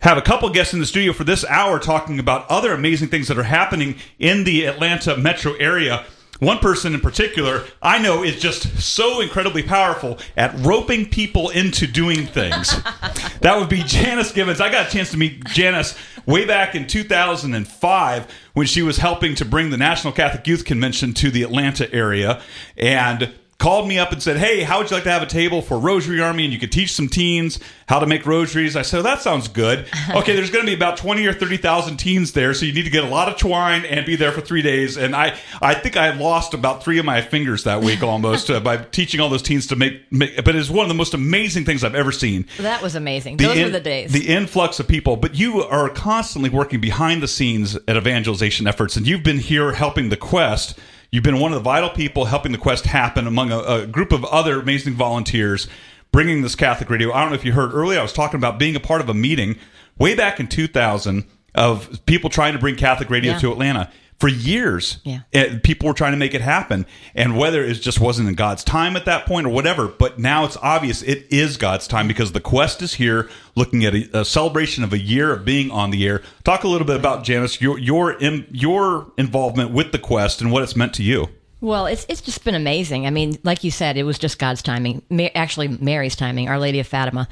have a couple guests in the studio for this hour talking about other amazing things that are happening in the Atlanta metro area. One person in particular I know is just so incredibly powerful at roping people into doing things. that would be Janice Givens. I got a chance to meet Janice way back in 2005 when she was helping to bring the National Catholic Youth Convention to the Atlanta area. And called me up and said, Hey, how would you like to have a table for Rosary Army and you could teach some teens how to make rosaries? I said, well, That sounds good. Okay, there's going to be about 20 or 30,000 teens there, so you need to get a lot of twine and be there for three days. And I, I think I lost about three of my fingers that week almost uh, by teaching all those teens to make, make, but it's one of the most amazing things I've ever seen. That was amazing. Those in, were the days. The influx of people, but you are constantly working behind the scenes at evangelization efforts, and you've been here helping the quest You've been one of the vital people helping the quest happen among a, a group of other amazing volunteers bringing this Catholic radio. I don't know if you heard earlier, I was talking about being a part of a meeting way back in 2000 of people trying to bring Catholic radio yeah. to Atlanta for years. Yeah. Eh, people were trying to make it happen. And whether it just wasn't in God's time at that point or whatever, but now it's obvious it is God's time because the quest is here looking at a, a celebration of a year of being on the air. Talk a little bit about Janice, your your your involvement with the quest and what it's meant to you. Well, it's it's just been amazing. I mean, like you said, it was just God's timing. Actually, Mary's timing, Our Lady of Fatima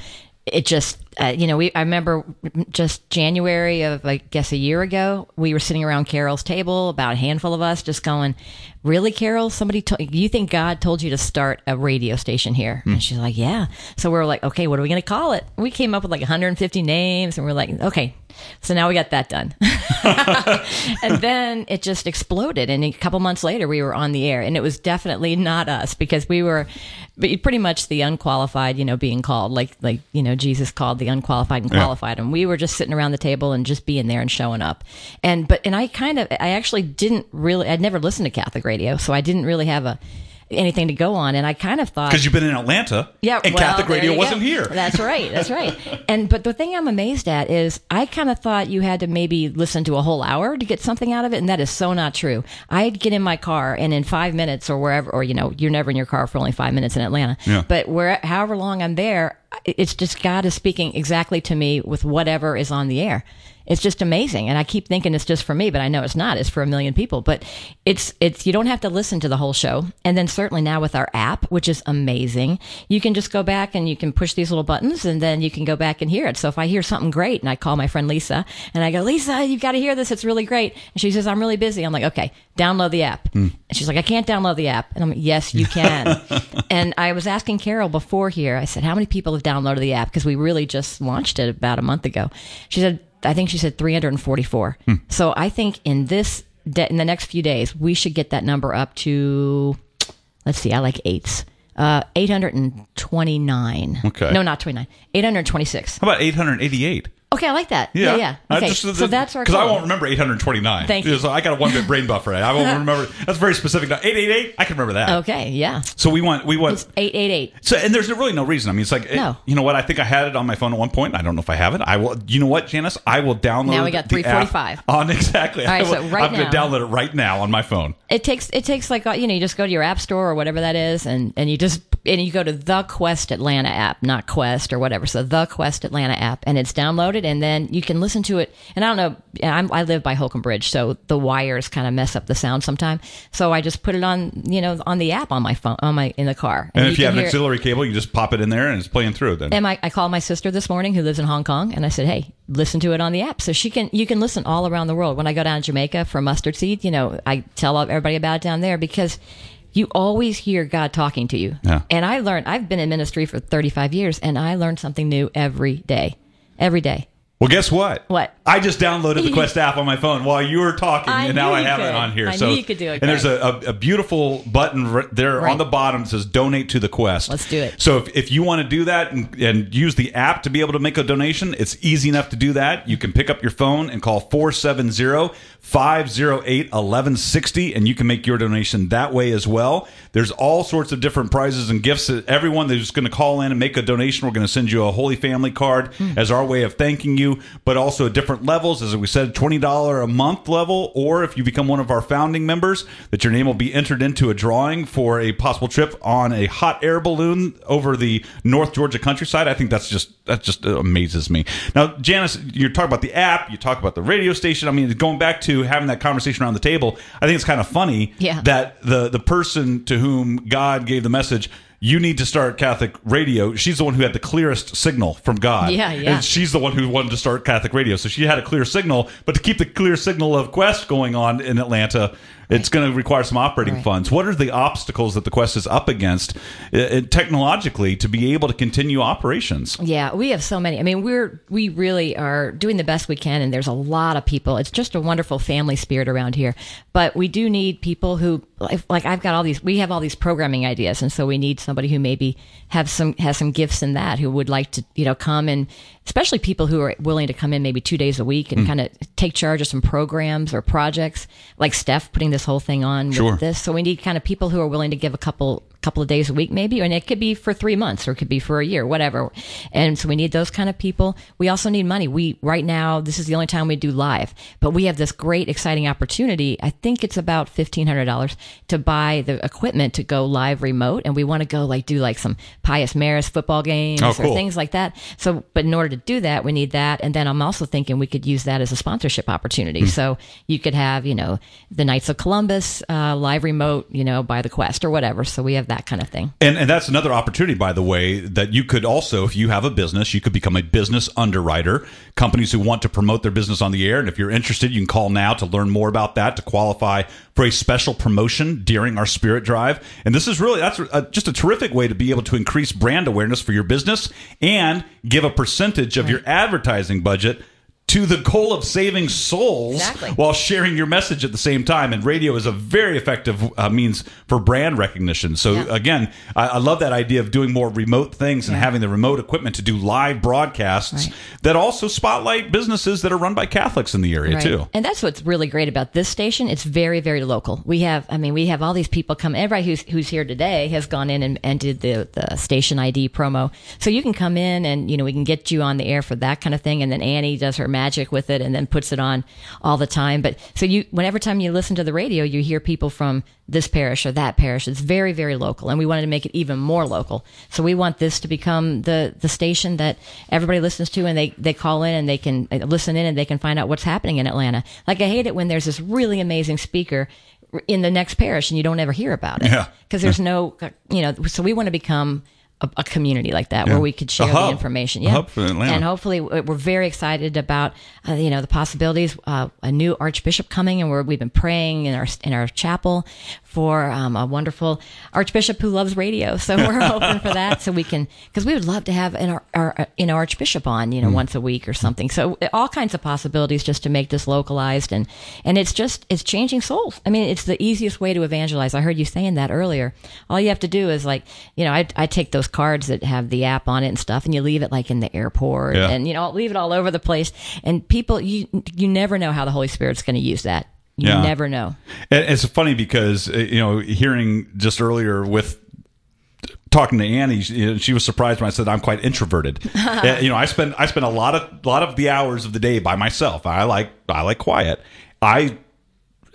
it just uh, you know we I remember just January of I guess a year ago we were sitting around Carol's table about a handful of us just going really Carol? Somebody told you think God told you to start a radio station here? Mm. and she's like yeah. So we are like okay what are we going to call it? We came up with like 150 names and we're like okay so now we got that done. and then it just exploded. And a couple months later, we were on the air. And it was definitely not us because we were pretty much the unqualified, you know, being called like, like, you know, Jesus called the unqualified and qualified. Yeah. And we were just sitting around the table and just being there and showing up. And, but, and I kind of, I actually didn't really, I'd never listened to Catholic radio. So I didn't really have a, anything to go on. And I kind of thought because you've been in Atlanta, yeah, and well, Catholic radio wasn't go. here. That's right, that's right. and but the thing I'm amazed at is I kind of thought you had to maybe listen to a whole hour to get something out of it, and that is so not true. I'd get in my car and in five minutes or wherever, or you know, you're never in your car for only five minutes in Atlanta, yeah. but where however long I'm there, it's just God is speaking exactly to me with whatever is on the air it's just amazing. And I keep thinking it's just for me, but I know it's not. It's for a million people. But it's it's you don't have to listen to the whole show. And then certainly now with our app, which is amazing, you can just go back and you can push these little buttons, and then you can go back and hear it. So if I hear something great, and I call my friend Lisa, and I go, Lisa, you've got to hear this. It's really great. And she says, I'm really busy. I'm like, okay, download the app. Mm. And she's like, I can't download the app. And I'm like, yes, you can. and I was asking Carol before here. I said, how many people have downloaded the app? Because we really just launched it about a month ago. She said I think she said 344. Hmm. So I think in this de- in the next few days we should get that number up to let's see, I like eights. Uh, 829. Okay. No, not 29. 826. How about 888? Okay, I like that. Yeah, yeah. yeah. Okay, just, so that's our because I won't remember 829. Thank you. So I got a one bit brain buffer. I won't remember. That's very specific. 888. I can remember that. Okay, yeah. So we want we want it's 888. So and there's really no reason. I mean, it's like no. you know what? I think I had it on my phone at one point. I don't know if I have it. I will. You know what, Janice? I will download. It. Now we got 345 on exactly. All right, will, so right I'm going to download it right now on my phone. It takes it takes like uh, you know you just go to your app store or whatever that is and and you just and you go to the Quest Atlanta app, not Quest or whatever. So the Quest Atlanta app, and it's downloaded, and then you can listen to it. And I don't know, I'm, i live by Holcomb Bridge, so the wires kind of mess up the sound sometimes. So I just put it on, you know, on the app on my phone, on my in the car. And, and if you, you have an auxiliary cable, you just pop it in there and it's playing through. Then. And I, I called my sister this morning, who lives in Hong Kong, and I said, hey, listen to it on the app, so she can. You can listen all around the world. When I go down to Jamaica for mustard seed, you know, I tell everybody about it down there because you always hear God talking to you. Yeah. And I learned, I've been in ministry for 35 years and I learned something new every day. Every day. Well, guess what? What? I just downloaded the Quest app on my phone while you were talking, I and now I have could. it on here. I so you could do it. And there's a, a, a, beautiful button right there right. on the bottom that says "Donate to the Quest." Let's do it. So if, if you want to do that and, and use the app to be able to make a donation, it's easy enough to do that. You can pick up your phone and call 470 508 1160, and you can make your donation that way as well. There's all sorts of different prizes and gifts. Everyone that's going to call in and make a donation, we're going to send you a Holy Family card mm. as our way of thanking you you, but also at different levels. As we said, $20 a month level, or if you become one of our founding members, that your name will be entered into a drawing for a possible trip on a hot air balloon over the North Georgia countryside. I think that's just, that just amazes me. Now, Janice, you're talking about the app, you talk about the radio station. I mean, going back to having that conversation around the table, I think it's kind of funny Yeah. that the, the person to whom God gave the message, you need to start Catholic radio. She's the one who had the clearest signal from God. Yeah, yeah. And she's the one who wanted to start Catholic radio. So she had a clear signal, but to keep the clear signal of Quest going on in Atlanta, it's going to require some operating Right. funds. What are the obstacles that the Quest is up against uh, uh, technologically to be able to continue operations? Yeah, we have so many. I mean, we're we really are doing the best we can, and there's a lot of people. It's just a wonderful family spirit around here. But we do need people who, like, like I've got all these. We have all these programming ideas, and so we need somebody who maybe have some has some gifts in that, who would like to, you know, come and especially people who are willing to come in maybe two days a week and mm. kind of take charge of some programs or projects, like Steph putting this whole thing on Sure. with this. So we need kind of people who are willing to give a couple couple of days a week maybe and it could be for three months or it could be for a year whatever. And so we need those kind of people. We also need money. We right now this is the only time we do live but we have this great exciting opportunity. I think it's about $1500 to buy the equipment to go live remote and we want to go like do like some Pius Marist football games Oh, or things like that. So but in order to do that we need that. And then i'm also thinking we could use that as a sponsorship opportunity. Hmm. so you could have you know the knights of columbus uh, live remote you know by the quest or whatever. So we have that kind of thing And, and that's another opportunity, by the way, that you could also, if you have a business, you could become a business underwriter. Companies who want to promote their business on the air. And if you're interested, you can call now to learn more about that, to qualify for a special promotion during our Spirit Drive. And this is really, that's a, just a terrific way to be able to increase brand awareness for your business and give a percentage of your advertising budget to the goal of saving souls Exactly. while sharing your message at the same time. And radio is a very effective uh, means for brand recognition. So Yeah. again, I, I love that idea of doing more remote things and having the remote equipment to do live broadcasts Right. that also spotlight businesses that are run by Catholics in the area too. And that's what's really great about this station. It's very, very local. We have, I mean, we have all these people come. Everybody who's who's here today has gone in and, and did the the station ID promo. So you can come in and you know we can get you on the air for that kind of thing. And then Annie does her magic with it and then puts it on all the time. But so you, whenever time you listen to the radio, you hear people from this parish or that parish. It's very, very local, and we wanted to make it even more local. So we want this to become the the station that everybody listens to, and they they call in and they can uh, listen in and they can find out what's happening in Atlanta. Like I hate it when there's this really amazing speaker in the next parish and you don't ever hear about it Yeah. because there's no you know. So we want to become. A, a community like that where we could share the information, yeah, and hopefully we're very excited about uh, you know the possibilities. Uh, a new archbishop coming, and we're, we've been praying in our in our chapel for um, a wonderful archbishop who loves radio. So we're hoping for that, so we can because we would love to have an our, our know archbishop on you know once a week or something. So all kinds of possibilities just to make this localized and and it's just it's changing souls. I mean, it's the easiest way to evangelize. I heard you saying that earlier. All you have to do is like you know I I take those cards that have the app on it and stuff, and you leave it like in the airport Yeah. and you know leave it all over the place. And people, you you never know how the Holy Spirit's going to use that. You Yeah. never know. It's funny because uh, you know, hearing just earlier with talking to Annie, she, you know, she was surprised when I said I'm quite introverted. Uh, you know, I spend I spend a lot of lot of the hours of the day by myself. I like I like quiet. I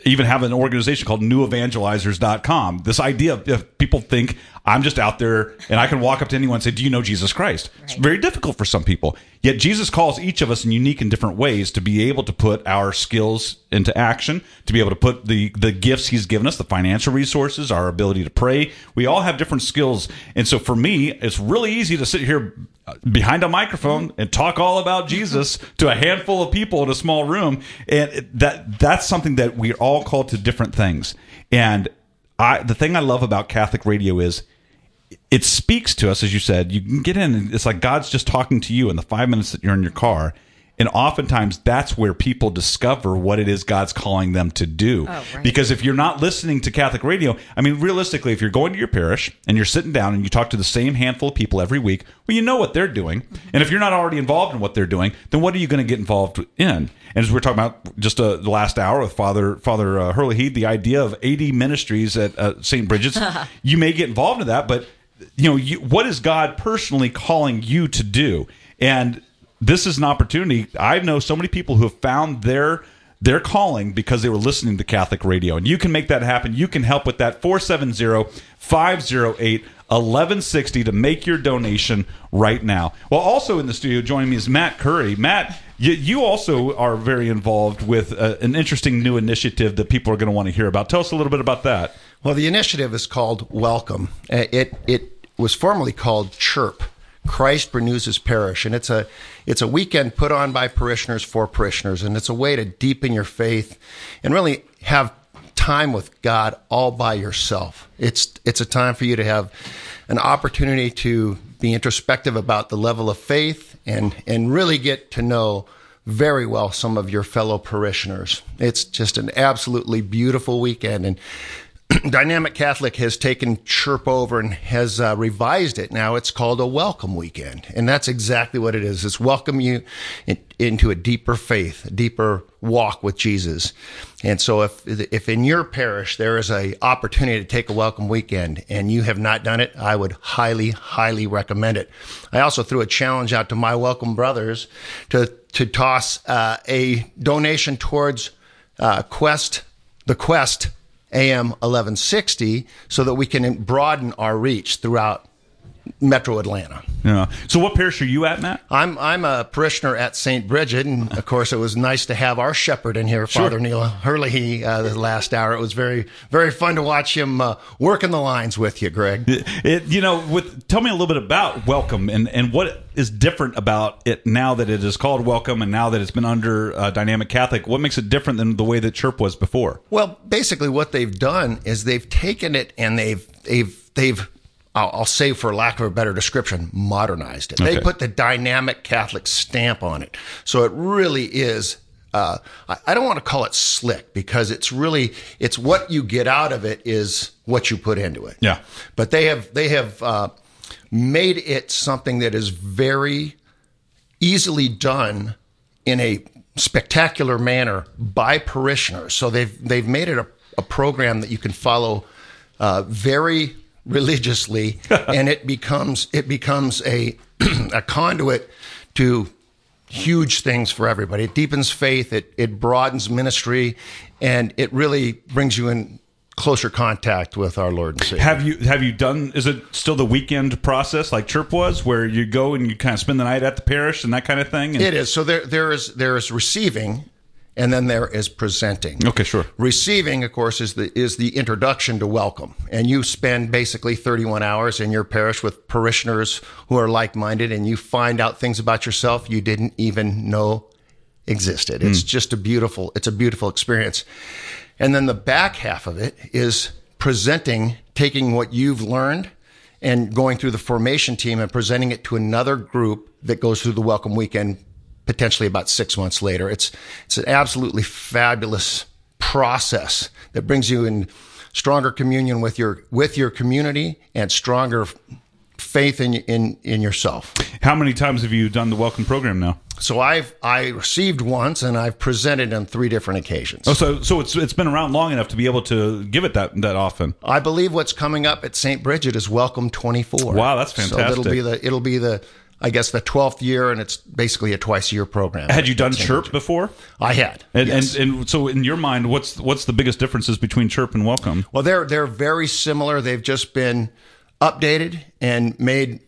even have an organization called newevangelizers.com. This idea of if people think I'm just out there and I can walk up to anyone and say, Do you know Jesus Christ? It's very difficult for some people. Yet Jesus calls each of us in unique and different ways to be able to put our skills into action, to be able to put the, the gifts he's given us, the financial resources, our ability to pray. We all have different skills. And so for me, it's really easy to sit here behind a microphone and talk all about Jesus to a handful of people in a small room. And that that's something that we're all called to different things. And I, the thing I love about Catholic radio is it speaks to us, as you said. You can get in, it's like God's just talking to you in the five minutes that you're in your car. And oftentimes that's where people discover what it is God's calling them to do. Oh, right. Because if you're not listening to Catholic radio, I mean, realistically, if you're going to your parish and you're sitting down and you talk to the same handful of people every week, well, you know what they're doing. And if you're not already involved in what they're doing, then what are you going to get involved in? And as we we're talking about just uh, the last hour with Father Father uh, Hurley Heed, the idea of 80 ministries at uh, St. Bridget's, you may get involved in that, but you know, you, what is God personally calling you to do? And this is an opportunity. I know so many people who have found their their calling because they were listening to Catholic radio. And you can make that happen. You can help with that 470 508 1160 to make your donation right now. Well, also in the studio joining me is Matt Curry. Matt, you, you also are very involved with uh, an interesting new initiative that people are going to want to hear about. Tell us a little bit about that. Well, the initiative is called Welcome. Uh, It it was formerly called Chirp. Christ renews his parish, and it's a it's a weekend put on by parishioners for parishioners, and it's a way to deepen your faith and really have time with God all by yourself. It's it's a time for you to have an opportunity to be introspective about the level of faith and and really get to know very well some of your fellow parishioners. It's just an absolutely beautiful weekend and Dynamic Catholic has taken Chirp over and has uh, revised it. Now it's called a Welcome Weekend, and that's exactly what it is. It's welcome you in, into a deeper faith, a deeper walk with Jesus. And so, if if in your parish there is a opportunity to take a Welcome Weekend and you have not done it, I would highly, highly recommend it. I also threw a challenge out to my Welcome brothers to to toss uh, a donation towards uh, Quest, the Quest AM 1160 so that we can broaden our reach throughout Metro Atlanta. Yeah. So, what parish are you at, Matt? I'm I'm a parishioner at St. Bridget, and of course, it was nice to have our shepherd in here, Father Neil Hurley, uh, the last hour. It was very very fun to watch him uh, working the lines with you, Greg. It, it- you know, with tell me a little bit about Welcome and and what is different about it now that it is called Welcome and now that it's been under uh, Dynamic Catholic. What makes it different than the way that Chirp was before? Well, basically, what they've done is they've taken it and they've they've they've I'll, I'll say, for lack of a better description, modernized it. They put the dynamic Catholic stamp on it, so it really is. Uh, I, I don't want to call it slick because it's really it's what you get out of it is what you put into it. Yeah. but they have they have uh, made it something that is very easily done in a spectacular manner by parishioners. So they've they've made it a, a program that you can follow uh, very religiously, and it becomes it becomes a a conduit to huge things for everybody. It deepens faith, it it broadens ministry, and it really brings you in closer contact with our Lord and Savior. Have you have you done? Is it still the weekend process like Chirp was, where you go and you kind of spend the night at the parish and that kind of thing? And, It is. So there there is there is receiving and then there is presenting. Okay, sure. Receiving, of course, is the is the introduction to welcome. And you spend basically 31 hours in your parish with parishioners who are like-minded and you find out things about yourself you didn't even know existed. It's hmm. just a beautiful it's a beautiful experience. And then the back half of it is presenting taking what you've learned and going through the formation team and presenting it to another group that goes through the welcome weekend potentially about six months later. It's it's an absolutely fabulous process that brings you in stronger communion with your with your community and stronger faith in in in yourself. How many times have you done the Welcome program now? So I've I received once and I've presented on three different occasions. Oh, so so it's it's been around long enough to be able to give it that that often. I believe what's coming up at St. Bridget is Welcome 24. Wow, that's So it'll fantastic. be the it'll be the I guess the 12th year and it's basically a twice a year program. Had you done Chirp before? I had. And, yes. and and so in your mind, what's what's the biggest differences between Chirp and Welcome? Well, they're they're very similar. They've just been updated and made.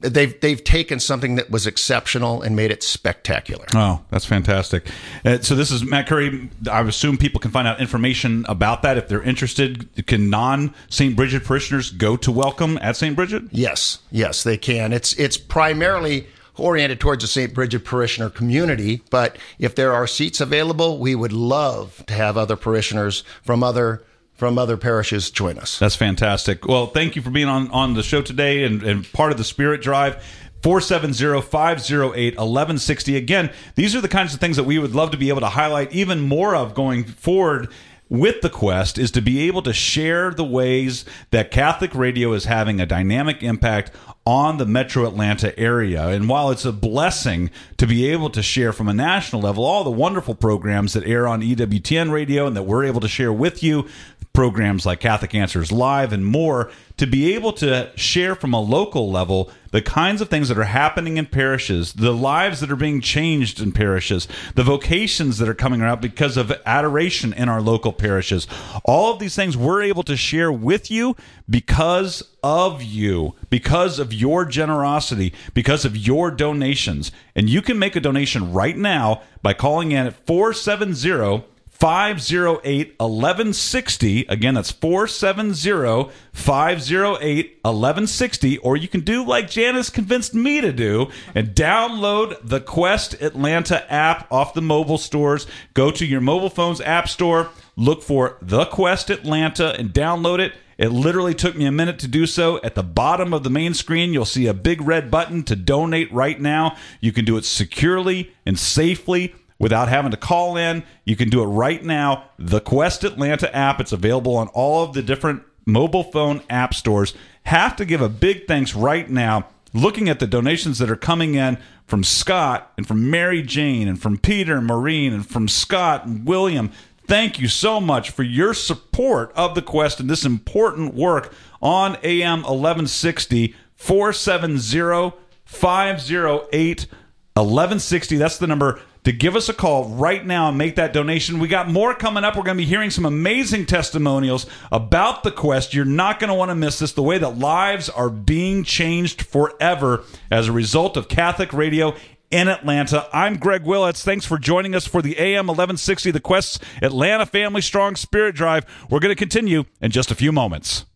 They've they've taken something that was exceptional and made it spectacular. Oh, that's fantastic. Uh, so this is Matt Curry. I assume people can find out information about that if they're interested. Can non St. Bridget parishioners go to Welcome at St. Bridget? Yes, yes, they can. It's it's primarily oriented towards the St. Bridget parishioner community, but if there are seats available, we would love to have other parishioners from other from other parishes join us. That's fantastic. Well, thank you for being on, on the show today and, and part of the Spirit Drive. 470-508-1160. Again, these are the kinds of things that we would love to be able to highlight even more of going forward with the quest is to be able to share the ways that Catholic radio is having a dynamic impact on the metro Atlanta area. And while it's a blessing to be able to share from a national level all the wonderful programs that air on EWTN radio and that we're able to share with you, programs like Catholic Answers Live and more, to be able to share from a local level the kinds of things that are happening in parishes, the lives that are being changed in parishes, the vocations that are coming out because of adoration in our local parishes. All of these things we're able to share with you because of you, because of your generosity, because of your donations. And you can make a donation right now by calling in at 470 508 1160. Again, that's 470 508 1160. Or you can do like Janice convinced me to do and download the Quest Atlanta app off the mobile stores. Go to your mobile phone's app store, look for the Quest Atlanta, and download it. It literally took me a minute to do so. At the bottom of the main screen, you'll see a big red button to donate right now. You can do it securely and safely without having to call in. You can do it right now. The Quest Atlanta app, it's available on all of the different mobile phone app stores. Have to give a big thanks right now. Looking at the donations that are coming in from Scott and from Mary Jane and from Peter and Maureen and from Scott and William. Thank you so much for your support of the Quest and this important work on AM 1160 470 508 1160. That's the number to give us a call right now and make that donation. We got more coming up. We're going to be hearing some amazing testimonials about the quest. You're not going to want to miss this. The way that lives are being changed forever as a result of Catholic radio in Atlanta. I'm Greg Willits. Thanks for joining us for the AM 1160 The Quest's Atlanta Family Strong Spirit Drive. We're going to continue in just a few moments.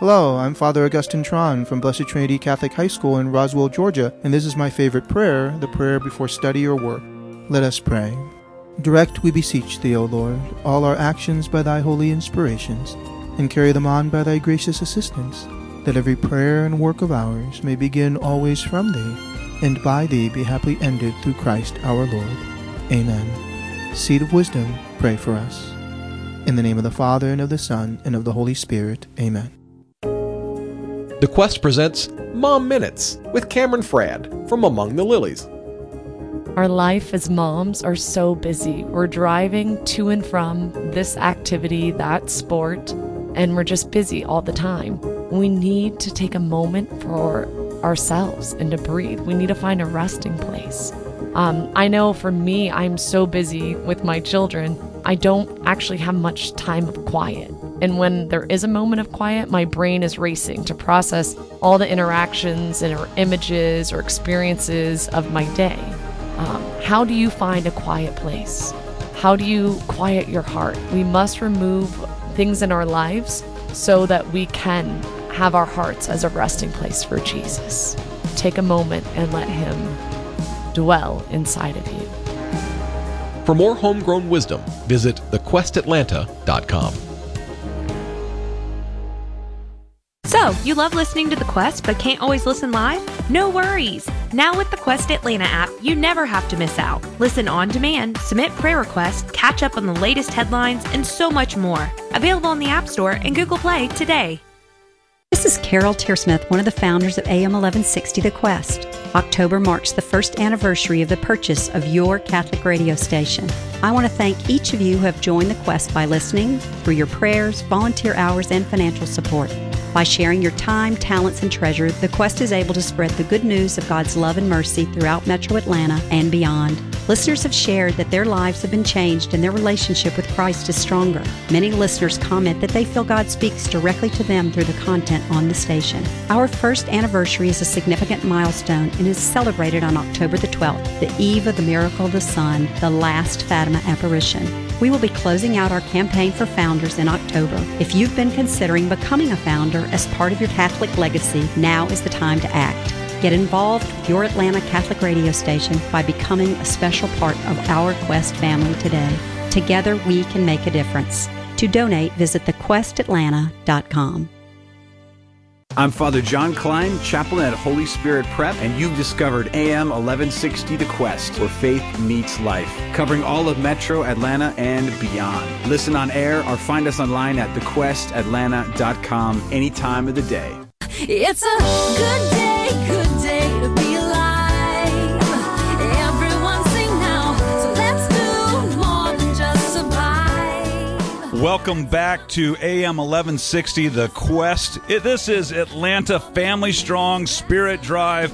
Hello, I'm Father Augustine Tron from Blessed Trinity Catholic High School in Roswell, Georgia, and this is my favorite prayer, the prayer before study or work. Let us pray. Direct, we beseech thee, O Lord, all our actions by thy holy inspirations, and carry them on by thy gracious assistance, that every prayer and work of ours may begin always from thee, and by thee be happily ended through Christ our Lord. Amen. Seat of Wisdom, pray for us. In the name of the Father, and of the Son, and of the Holy Spirit. Amen. The Quest presents Mom Minutes with Cameron Frad from Among the Lilies. Our life as moms are so busy. We're driving to and from this activity, that sport, and we're just busy all the time. We need to take a moment for ourselves and to breathe. We need to find a resting place. Um, I know for me, I'm so busy with my children, I don't actually have much time of quiet. And when there is a moment of quiet, my brain is racing to process all the interactions and or images or experiences of my day. Um, how do you find a quiet place? How do you quiet your heart? We must remove things in our lives so that we can have our hearts as a resting place for Jesus. Take a moment and let Him dwell inside of you. For more homegrown wisdom, visit thequestatlanta.com. So, you love listening to The Quest but can't always listen live? No worries! Now with the Quest Atlanta app, you never have to miss out. Listen on demand, submit prayer requests, catch up on the latest headlines, and so much more. Available on the App Store and Google Play today. This is Carol Tearsmith, one of the founders of AM 1160 The Quest. October marks the first anniversary of the purchase of your Catholic radio station. I want to thank each of you who have joined the quest by listening, for your prayers, volunteer hours, and financial support. By sharing your time, talents, and treasure, the Quest is able to spread the good news of God's love and mercy throughout Metro Atlanta and beyond. Listeners have shared that their lives have been changed and their relationship with Christ is stronger. Many listeners comment that they feel God speaks directly to them through the content on the station. Our first anniversary is a significant milestone and is celebrated on October the 12th, the eve of the miracle of the sun, the last Fatima apparition. We will be closing out our campaign for founders in October. If you've been considering becoming a founder as part of your Catholic legacy, now is the time to act. Get involved with your Atlanta Catholic radio station by becoming a special part of our Quest family today. Together, we can make a difference. To donate, visit thequestatlanta.com. I'm Father John Klein, chaplain at Holy Spirit Prep, and you've discovered AM 1160 The Quest, where faith meets life, covering all of Metro Atlanta and beyond. Listen on air or find us online at thequestatlanta.com any time of the day. It's a good day, good day to be alive. Everyone sing now, so let's do more than just survive. Welcome back to AM 1160 The Quest. This is Atlanta Family Strong Spirit Drive.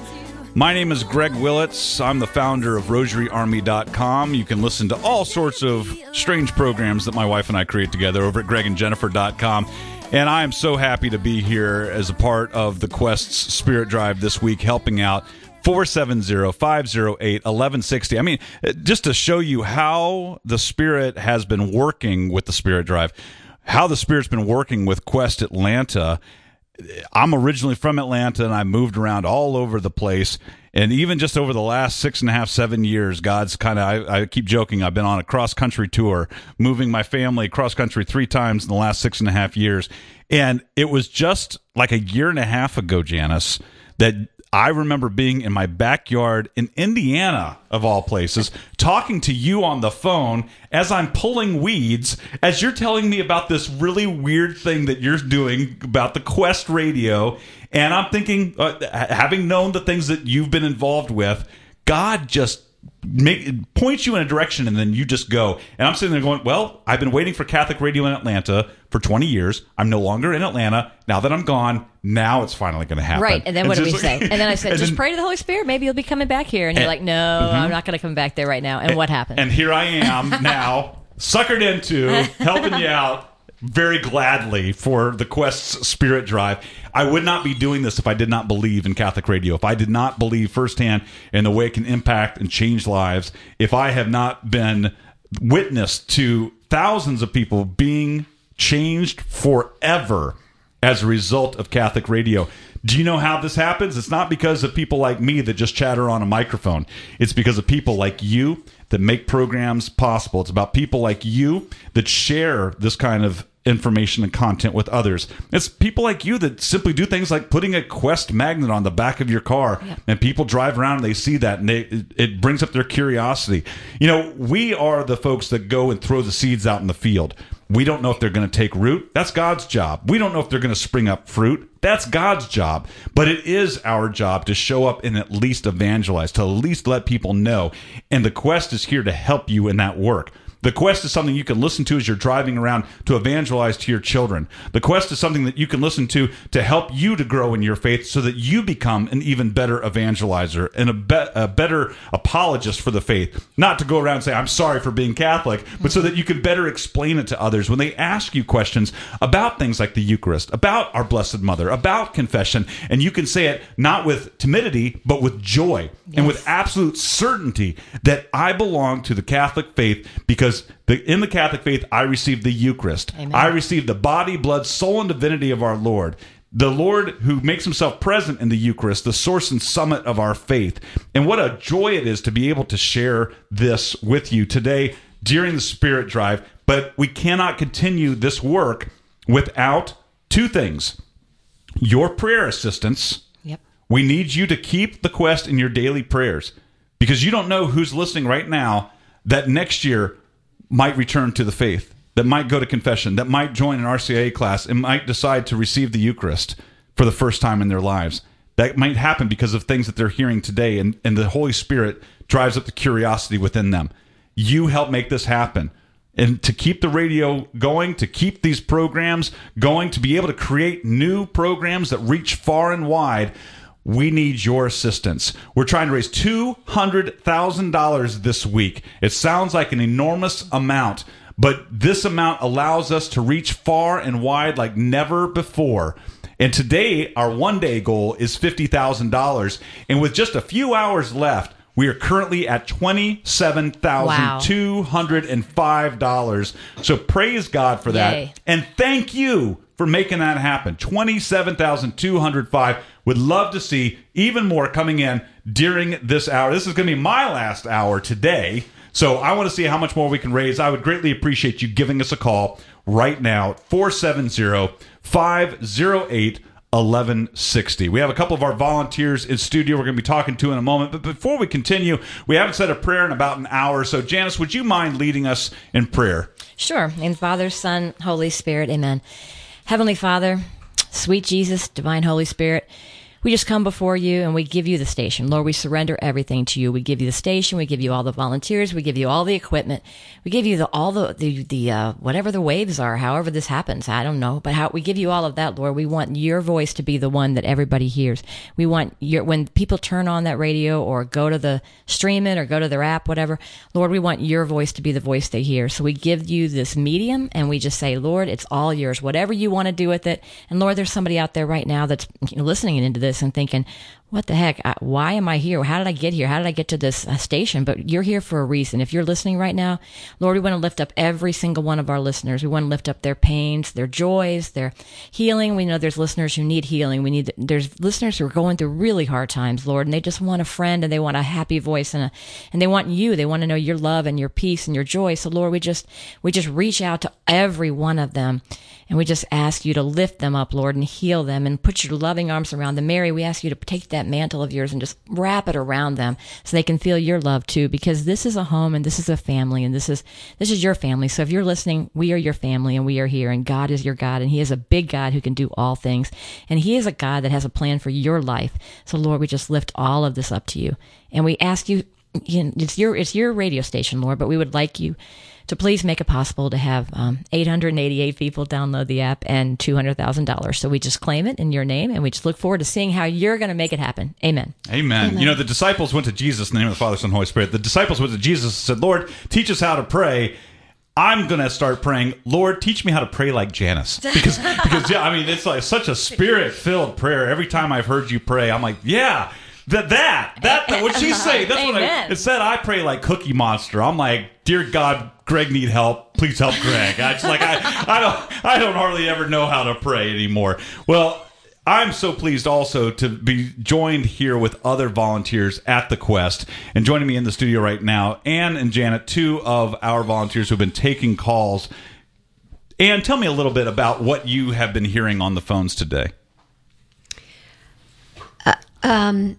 My name is Greg Willits. I'm the founder of RosaryArmy.com. You can listen to all sorts of strange programs that my wife and I create together over at GregandJennifer.com. And I am so happy to be here as a part of the Quest's Spirit Drive this week, helping out 470-508-1160. I mean, uh, just to show you how the Spirit has been working with the Spirit Drive, how the Spirit's been working with Quest Atlanta. I'm originally from Atlanta and I moved around all over the place. And even just over the last six and a half, seven years, God's kind of, I, I keep joking, I've been on a cross country tour, moving my family cross country three times in the last six and a half years. And it was just like a year and a half ago, Janice, that I remember being in my backyard in Indiana, of all places, talking to you on the phone as I'm pulling weeds, as you're telling me about this really weird thing that you're doing about the Quest radio. And I'm thinking, uh, having known the things that you've been involved with, God just make points you in a direction and then you just go and i'm sitting there going well i've been waiting for catholic radio in atlanta for 20 years i'm no longer in atlanta now that i'm gone now it's finally going to happen Right. And then what did we say? And then I said, just then- pray to the Holy Spirit. Maybe you'll be coming back here. And you're And- like, no, mm-hmm. I'm not going to come back there right now. And what happened? And here I am now, suckered into helping you out very gladly for the Quest's Spirit Drive. I would not be doing this if I did not believe in Catholic radio, if I did not believe firsthand in the way it can impact and change lives, if I have not been witness to thousands of people being changed forever as a result of Catholic radio. Do you know how this happens? It's not because of people like me that just chatter on a microphone. It's because of people like you that make programs possible. It's about people like you that share this kind of information and content with others. It's people like you that simply do things like putting a Quest magnet on the back of your car and people drive around and they see that and they it brings up their curiosity. You know, we are the folks that go and throw the seeds out in the field. We don't know if they're going to take root. That's God's job. We don't know if they're going to spring up fruit. That's God's job. But it is our job to show up and at least evangelize, to at least let people know. And the quest is here to help you in that work. The quest is something you can listen to as you're driving around to evangelize to your children. The quest is something that you can listen to to help you to grow in your faith so that you become an even better evangelizer and a, be- a better apologist for the faith. Not to go around and say, I'm sorry for being Catholic, but so that you can better explain it to others when they ask you questions about things like the Eucharist, about our Blessed Mother, about confession. And you can say it not with timidity, but with joy and with absolute certainty that I belong to the Catholic faith because the, in the Catholic faith, I received the Eucharist. Amen. I received the body, blood, soul, and divinity of our Lord. The Lord who makes himself present in the Eucharist, the source and summit of our faith. And what a joy it is to be able to share this with you today during the Spirit Drive. But we cannot continue this work without two things your prayer assistance. Yep. We need you to keep the quest in your daily prayers because you don't know who's listening right now that next year might return to the faith, that might go to confession, that might join an RCIA class, and might decide to receive the Eucharist for the first time in their lives. That might happen because of things that they're hearing today, and, and the Holy Spirit drives up the curiosity within them. You help make this happen and to keep the radio going, to keep these programs going, to be able to create new programs that reach far and wide, we need your assistance. We're trying to raise $200,000 this week. It sounds like an enormous amount, but this amount allows us to reach far and wide like never before. And today, our one day goal is $50,000. And with just a few hours left, we are currently at twenty-seven thousand two hundred and five dollars. So praise God for that, Yay. and thank you for making that happen. Twenty-seven thousand two hundred five. Would love to see even more coming in during this hour. This is going to be my last hour today. So I want to see how much more we can raise. I would greatly appreciate you giving us a call right now 470 508 1160. We have a couple of our volunteers in studio we're going to be talking to in a moment. But before we continue, we haven't said a prayer in about an hour. So, Janice, would you mind leading us in prayer? Sure. In Father, Son, Holy Spirit. Amen. Heavenly Father, sweet Jesus, divine Holy Spirit, we just come before you and we give you the station. Lord, we surrender everything to you. We give you the station. We give you all the volunteers. We give you all the equipment. We give you the, all the, the, the uh, whatever the waves are, however this happens. I don't know. But how we give you all of that, Lord. We want your voice to be the one that everybody hears. We want your, when people turn on that radio or go to the stream it or go to their app, whatever, Lord, we want your voice to be the voice they hear. So we give you this medium and we just say, Lord, it's all yours. Whatever you want to do with it. And Lord, there's somebody out there right now that's listening into this and thinking, what the heck? I, why am I here? How did I get here? How did I get to this uh, station? But you're here for a reason. If you're listening right now, Lord, we want to lift up every single one of our listeners. We want to lift up their pains, their joys, their healing. We know there's listeners who need healing. We need, there's listeners who are going through really hard times, Lord, and they just want a friend and they want a happy voice and a, and they want you. They want to know your love and your peace and your joy. So Lord, we just, we just reach out to every one of them and we just ask you to lift them up, Lord, and heal them and put your loving arms around them. Mary, we ask you to take that mantle of yours and just wrap it around them so they can feel your love too, because this is a home and this is a family and this is, this is your family. So if you're listening, we are your family and we are here and God is your God and he is a big God who can do all things. And he is a God that has a plan for your life. So Lord, we just lift all of this up to you and we ask you it's your, it's your radio station, Lord, but we would like you to please make it possible to have um, 888 people download the app and $200,000. So we just claim it in your name and we just look forward to seeing how you're going to make it happen. Amen. Amen. You know, the disciples went to Jesus in the name of the Father, Son, and Holy Spirit. The disciples went to Jesus and said, Lord, teach us how to pray. I'm gonna start praying. Lord, teach me how to pray like Janice, because because yeah, I mean it's like such a spirit filled prayer. Every time I've heard you pray, I'm like, yeah, that that that, that what she say. That's what I. Amen. Instead, I pray like Cookie Monster. I'm like, dear God, Greg need help. Please help Greg. I just like I I don't I don't hardly ever know how to pray anymore. Well. I'm so pleased also to be joined here with other volunteers at the Quest. And joining me in the studio right now, Ann and Janet, two of our volunteers who've been taking calls. Ann, tell me a little bit about what you have been hearing on the phones today. Um,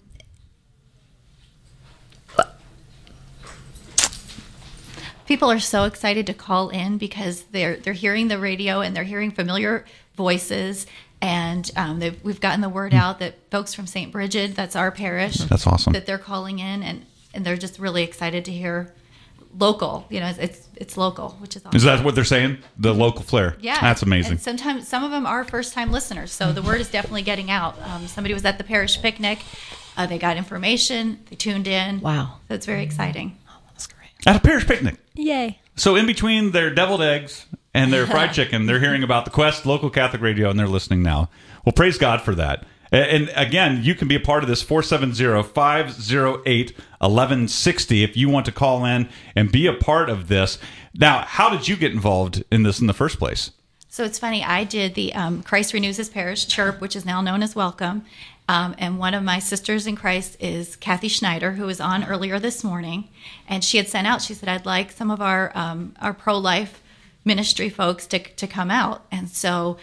people are so excited to call in because they're they're hearing the radio and they're hearing familiar voices. And um, we've gotten the word out that folks from St. Bridget, that's our parish, That's awesome. that they're calling in, and and they're just really excited to hear local. You know, it's it's, it's local, which is awesome. Is that what they're saying? The local flair. Yeah, That's amazing. And sometimes some of them are first time listeners, so the word is definitely getting out. Um, somebody was at the parish picnic. Uh, they got information. They tuned in. Wow. So it's very exciting. At a parish picnic. Yay. So in between their deviled eggs and their fried chicken, they're hearing about the Quest local Catholic radio and they're listening now. Well, praise God for that. And again, you can be a part of this 470-508-1160 if you want to call in and be a part of this. Now, how did you get involved in this in the first place? So it's funny. I did the um, Christ Renews His Parish Chirp, which is now known as Welcome. Um, and one of my sisters in Christ is Kathy Schneider, who was on earlier this morning. And she had sent out, she said, I'd like some of our, um, our pro life ministry folks to, to come out. And so,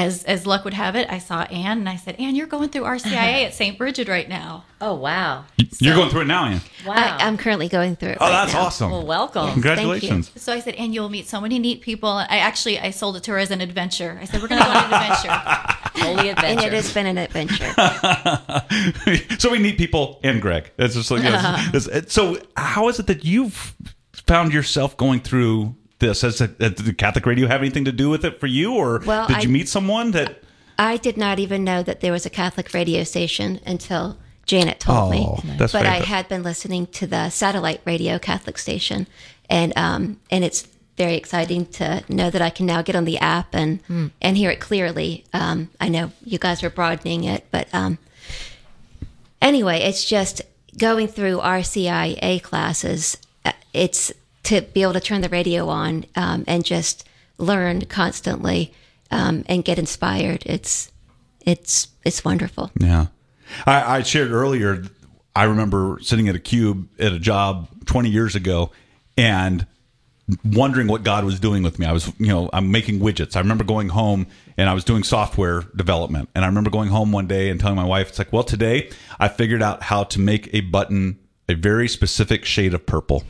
as, as luck would have it, I saw Anne and I said, Anne, you're going through RCIA at St. Bridget right now. Oh, wow. You're going through it now, Ann. Wow. I, I'm currently going through it. Oh, right that's now. awesome. well, welcome. Congratulations. So I said, and you'll meet so many neat people. I actually I sold it to her as an adventure. I said, we're going to go on an adventure. Holy adventure. And it has been an adventure. so we meet people and Greg. It's just like it's- it's- so. How is it that you've found yourself going through this? Has it, did the Catholic radio have anything to do with it for you, or Well, did I- you meet someone that? I did not even know that there was a Catholic radio station until Janet told me. Oh, that's but I had been listening to the satellite radio Catholic station, and um, and it's very exciting to know that I can now get on the app and and hear it clearly. Um, I know you guys are broadening it, but um, anyway, it's just going through RCIA classes. uh, It's to be able to turn the radio on um, and just learn constantly um, and get inspired. It's it's it's wonderful. Yeah, I, I shared earlier. I remember sitting at a cube at a job 20 years ago, and wondering what God was doing with me. I was, you know, I'm making widgets. I remember going home and I was doing software development. And I remember going home one day and telling my wife, it's like, well, today I figured out how to make a button a very specific shade of purple.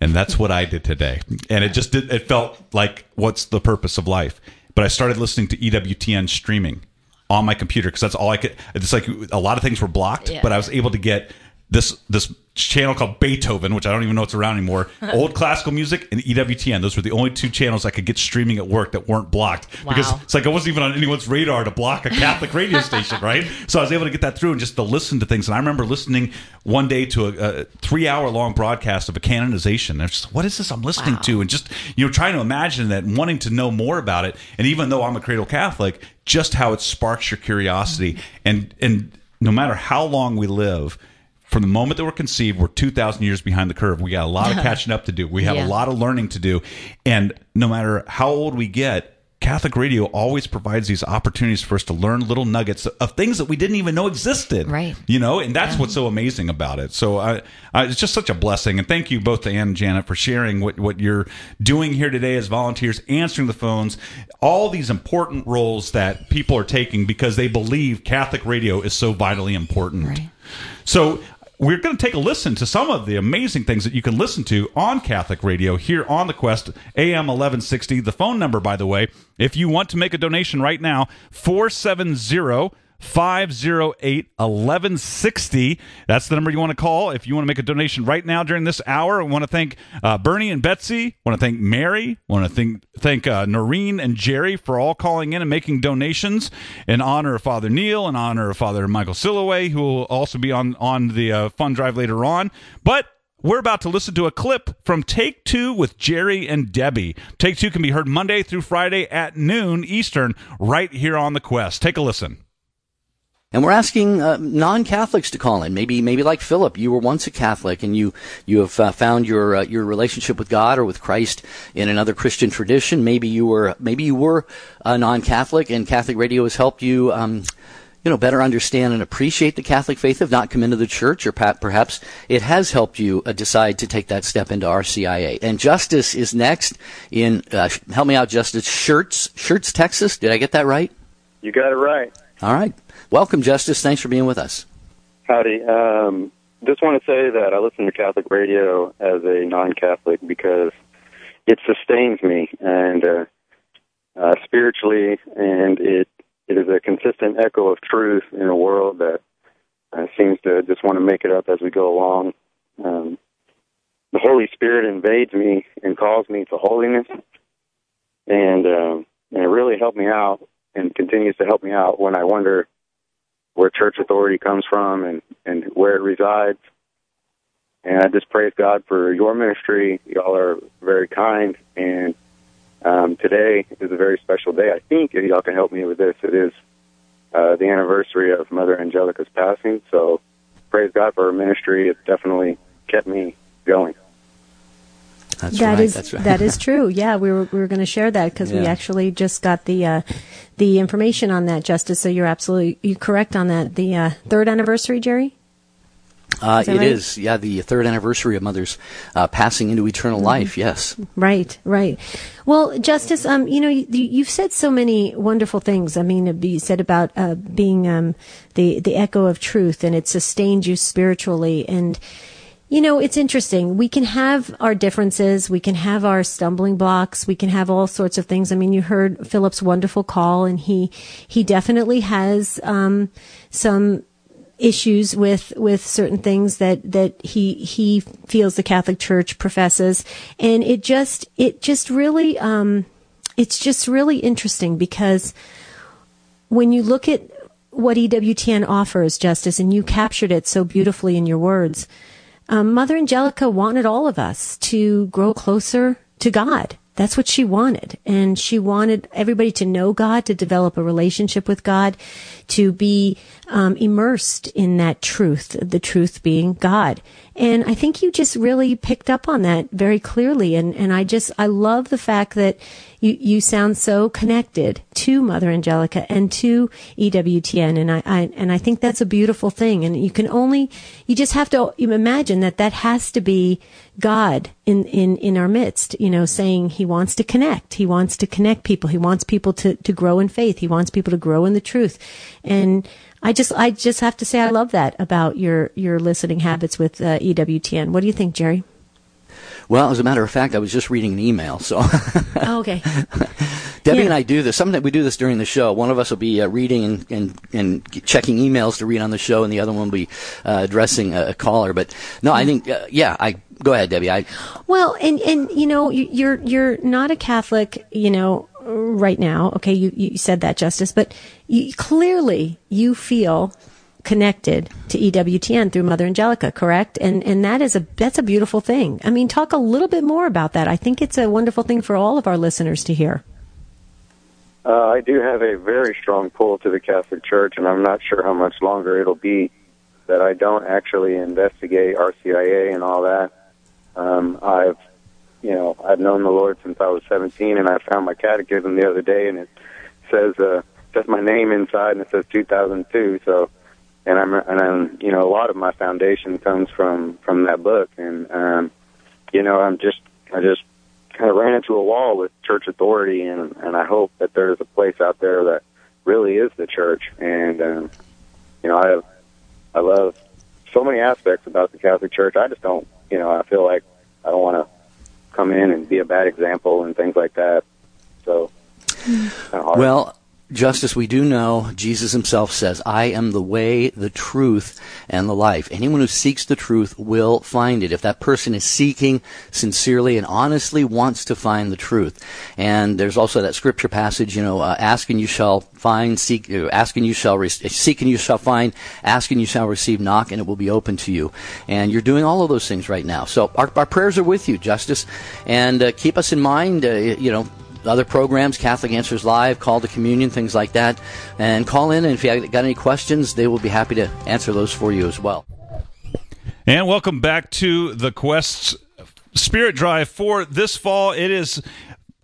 And that's what I did today. And it just did, it felt like what's the purpose of life. But I started listening to EWTN streaming. on my computer because that's all I could. It's like a lot of things were blocked, Yeah. but I was able to get this this channel called Beethoven, which I don't even know what's around anymore. Old classical music and EWTN. Those were the only two channels I could get streaming at work that weren't blocked because it's like I wasn't even on anyone's radar to block a Catholic radio station, right? So I was able to get that through and just to listen to things. And I remember listening one day to a, a three hour long broadcast of a canonization. And just, what is this I'm listening to? And just, you know, trying to imagine that and wanting to know more about it. And even though I'm a cradle Catholic, just how it sparks your curiosity. Mm-hmm. And, and no matter how long we live, from the moment that we're conceived, we're 2,000 years behind the curve. We got a lot of catching up to do. We have Yeah. a lot of learning to do. And no matter how old we get, Catholic radio always provides these opportunities for us to learn little nuggets of things that we didn't even know existed. Right. You know, and that's what's so amazing about it. So I, I, it's just such a blessing. And thank you both to Ann and Janet for sharing what, what you're doing here today as volunteers, answering the phones, all these important roles that people are taking because they believe Catholic radio is so vitally important. Right. So we're going to take a listen to some of the amazing things that you can listen to on Catholic Radio here on the Quest AM 1160. The phone number, by the way, if you want to make a donation right now, 470 508 1160. That's the number you want to call if you want to make a donation right now during this hour. I want to thank uh, Bernie and Betsy. I want to thank Mary. I want to thank, thank uh, Noreen and Jerry for all calling in and making donations in honor of Father Neil, in honor of Father Michael Silloway, who will also be on, on the uh, fund drive later on. But we're about to listen to a clip from Take Two with Jerry and Debbie. Take Two can be heard Monday through Friday at noon Eastern, right here on the Quest. Take a listen. And we're asking uh, non-Catholics to call in. Maybe, maybe like Philip, you were once a Catholic, and you you have uh, found your uh, your relationship with God or with Christ in another Christian tradition. Maybe you were maybe you were a non-Catholic, and Catholic radio has helped you. Um, you know, better understand and appreciate the Catholic faith, if not come into the church, or perhaps it has helped you uh, decide to take that step into RCIA. And Justice is next in, uh, help me out, Justice, Schertz, Schertz, Texas. Did I get that right? You got it right. All right. Welcome, Justice. Thanks for being with us. Howdy. Um, just want to say that I listen to Catholic radio as a non-Catholic because it sustains me and uh, uh, spiritually, and it it is a consistent echo of truth in a world that uh, seems to just want to make it up as we go along. Um, the Holy Spirit invades me and calls me to holiness, and um, and it really helped me out and continues to help me out when I wonder where church authority comes from and, and where it resides. And I just praise God for your ministry. Y'all are very kind, and um, today is a very special day. I think if y'all can help me with this. It is uh, the anniversary of Mother Angelica's passing, so praise God for her ministry. It's definitely kept me going. That's That right. is- that's right. that is true. Yeah, we were we were going to share that because we actually just got the uh, the information on that, Justice. So you're absolutely you're correct on that. The uh, third anniversary, Jerry. Uh, Is it right? is, yeah, the third anniversary of Mother's uh, passing into eternal Mm-hmm. life. Yes. Right, right. Well, Justice, um, you know, you, you've said so many wonderful things. I mean, you said about uh, being um, the the echo of truth, and it sustained you spiritually. And you know, it's interesting. We can have our differences, we can have our stumbling blocks, we can have all sorts of things. I mean, you heard Philip's wonderful call, and he he definitely has um, some issues with with certain things that that he he feels the Catholic Church professes, and it just it just really um, it's just really interesting because when you look at what EWTN offers, Justice, and you captured it so beautifully in your words, um, Mother Angelica wanted all of us to grow closer to God. That's what she wanted. And she wanted everybody to know God, to develop a relationship with God, to be um, immersed in that truth, the truth being God. And I think you just really picked up on that very clearly. And, and I just, I love the fact that you, you sound so connected to Mother Angelica and to EWTN. And I, I, and I think that's a beautiful thing. And you can only, you just have to imagine that that has to be God in, in, in our midst, you know, saying he wants to connect. He wants to connect people. He wants people to, to grow in faith. He wants people to grow in the truth. And I just, I just have to say I love that about your, your listening habits with uh, EWTN. What do you think, Jerry? Well, as a matter of fact, I was just reading an email. So, Oh, okay. Debbie Yeah. and I do this. Sometimes we do this during the show. One of us will be uh, reading and, and, and checking emails to read on the show, and the other one will be uh, addressing a, a caller. But no, I think, uh, yeah, I go ahead, Debbie. I Well, and and you know, you- you're you're not a Catholic, you know, right now. Okay, you you said that, Justice, but you, clearly you feel connected to EWTN through Mother Angelica, correct? And and that is a that's a beautiful thing. I mean, talk a little bit more about that. I think it's a wonderful thing for all of our listeners to hear. Uh, I do have a very strong pull to the Catholic Church, and I'm not sure how much longer it'll be that I don't actually investigate RCIA and all that. Um, I've, you know, I've known the Lord since I was 17, and I found my catechism the other day, and it says uh, says my name inside, and it says 2002. So, and I'm, and I'm, you know, a lot of my foundation comes from from that book, and um, you know, I'm just, I just kind of ran into a wall with church authority, and and I hope that there's a place out there that really is the church. And um, you know, I have, I love so many aspects about the Catholic Church. I just don't, you know, I feel like I don't want to come in and be a bad example and things like that. So. Well, Justice, we do know Jesus himself says, I am the way, the truth, and the life. Anyone who seeks the truth will find it. If that person is seeking sincerely and honestly wants to find the truth. And there's also that scripture passage, you know, uh, ask and you shall find, seek, uh, ask and you shall receive, seek and you shall find, ask and you shall receive, knock and it will be open to you. And you're doing all of those things right now. So our, our prayers are with you, Justice. And uh, keep us in mind, uh, you know, other programs, Catholic Answers Live, Call to Communion, things like that. And call in, and if you got any questions, they will be happy to answer those for you as well. And welcome back to the Quest's Spirit Drive for this fall. It is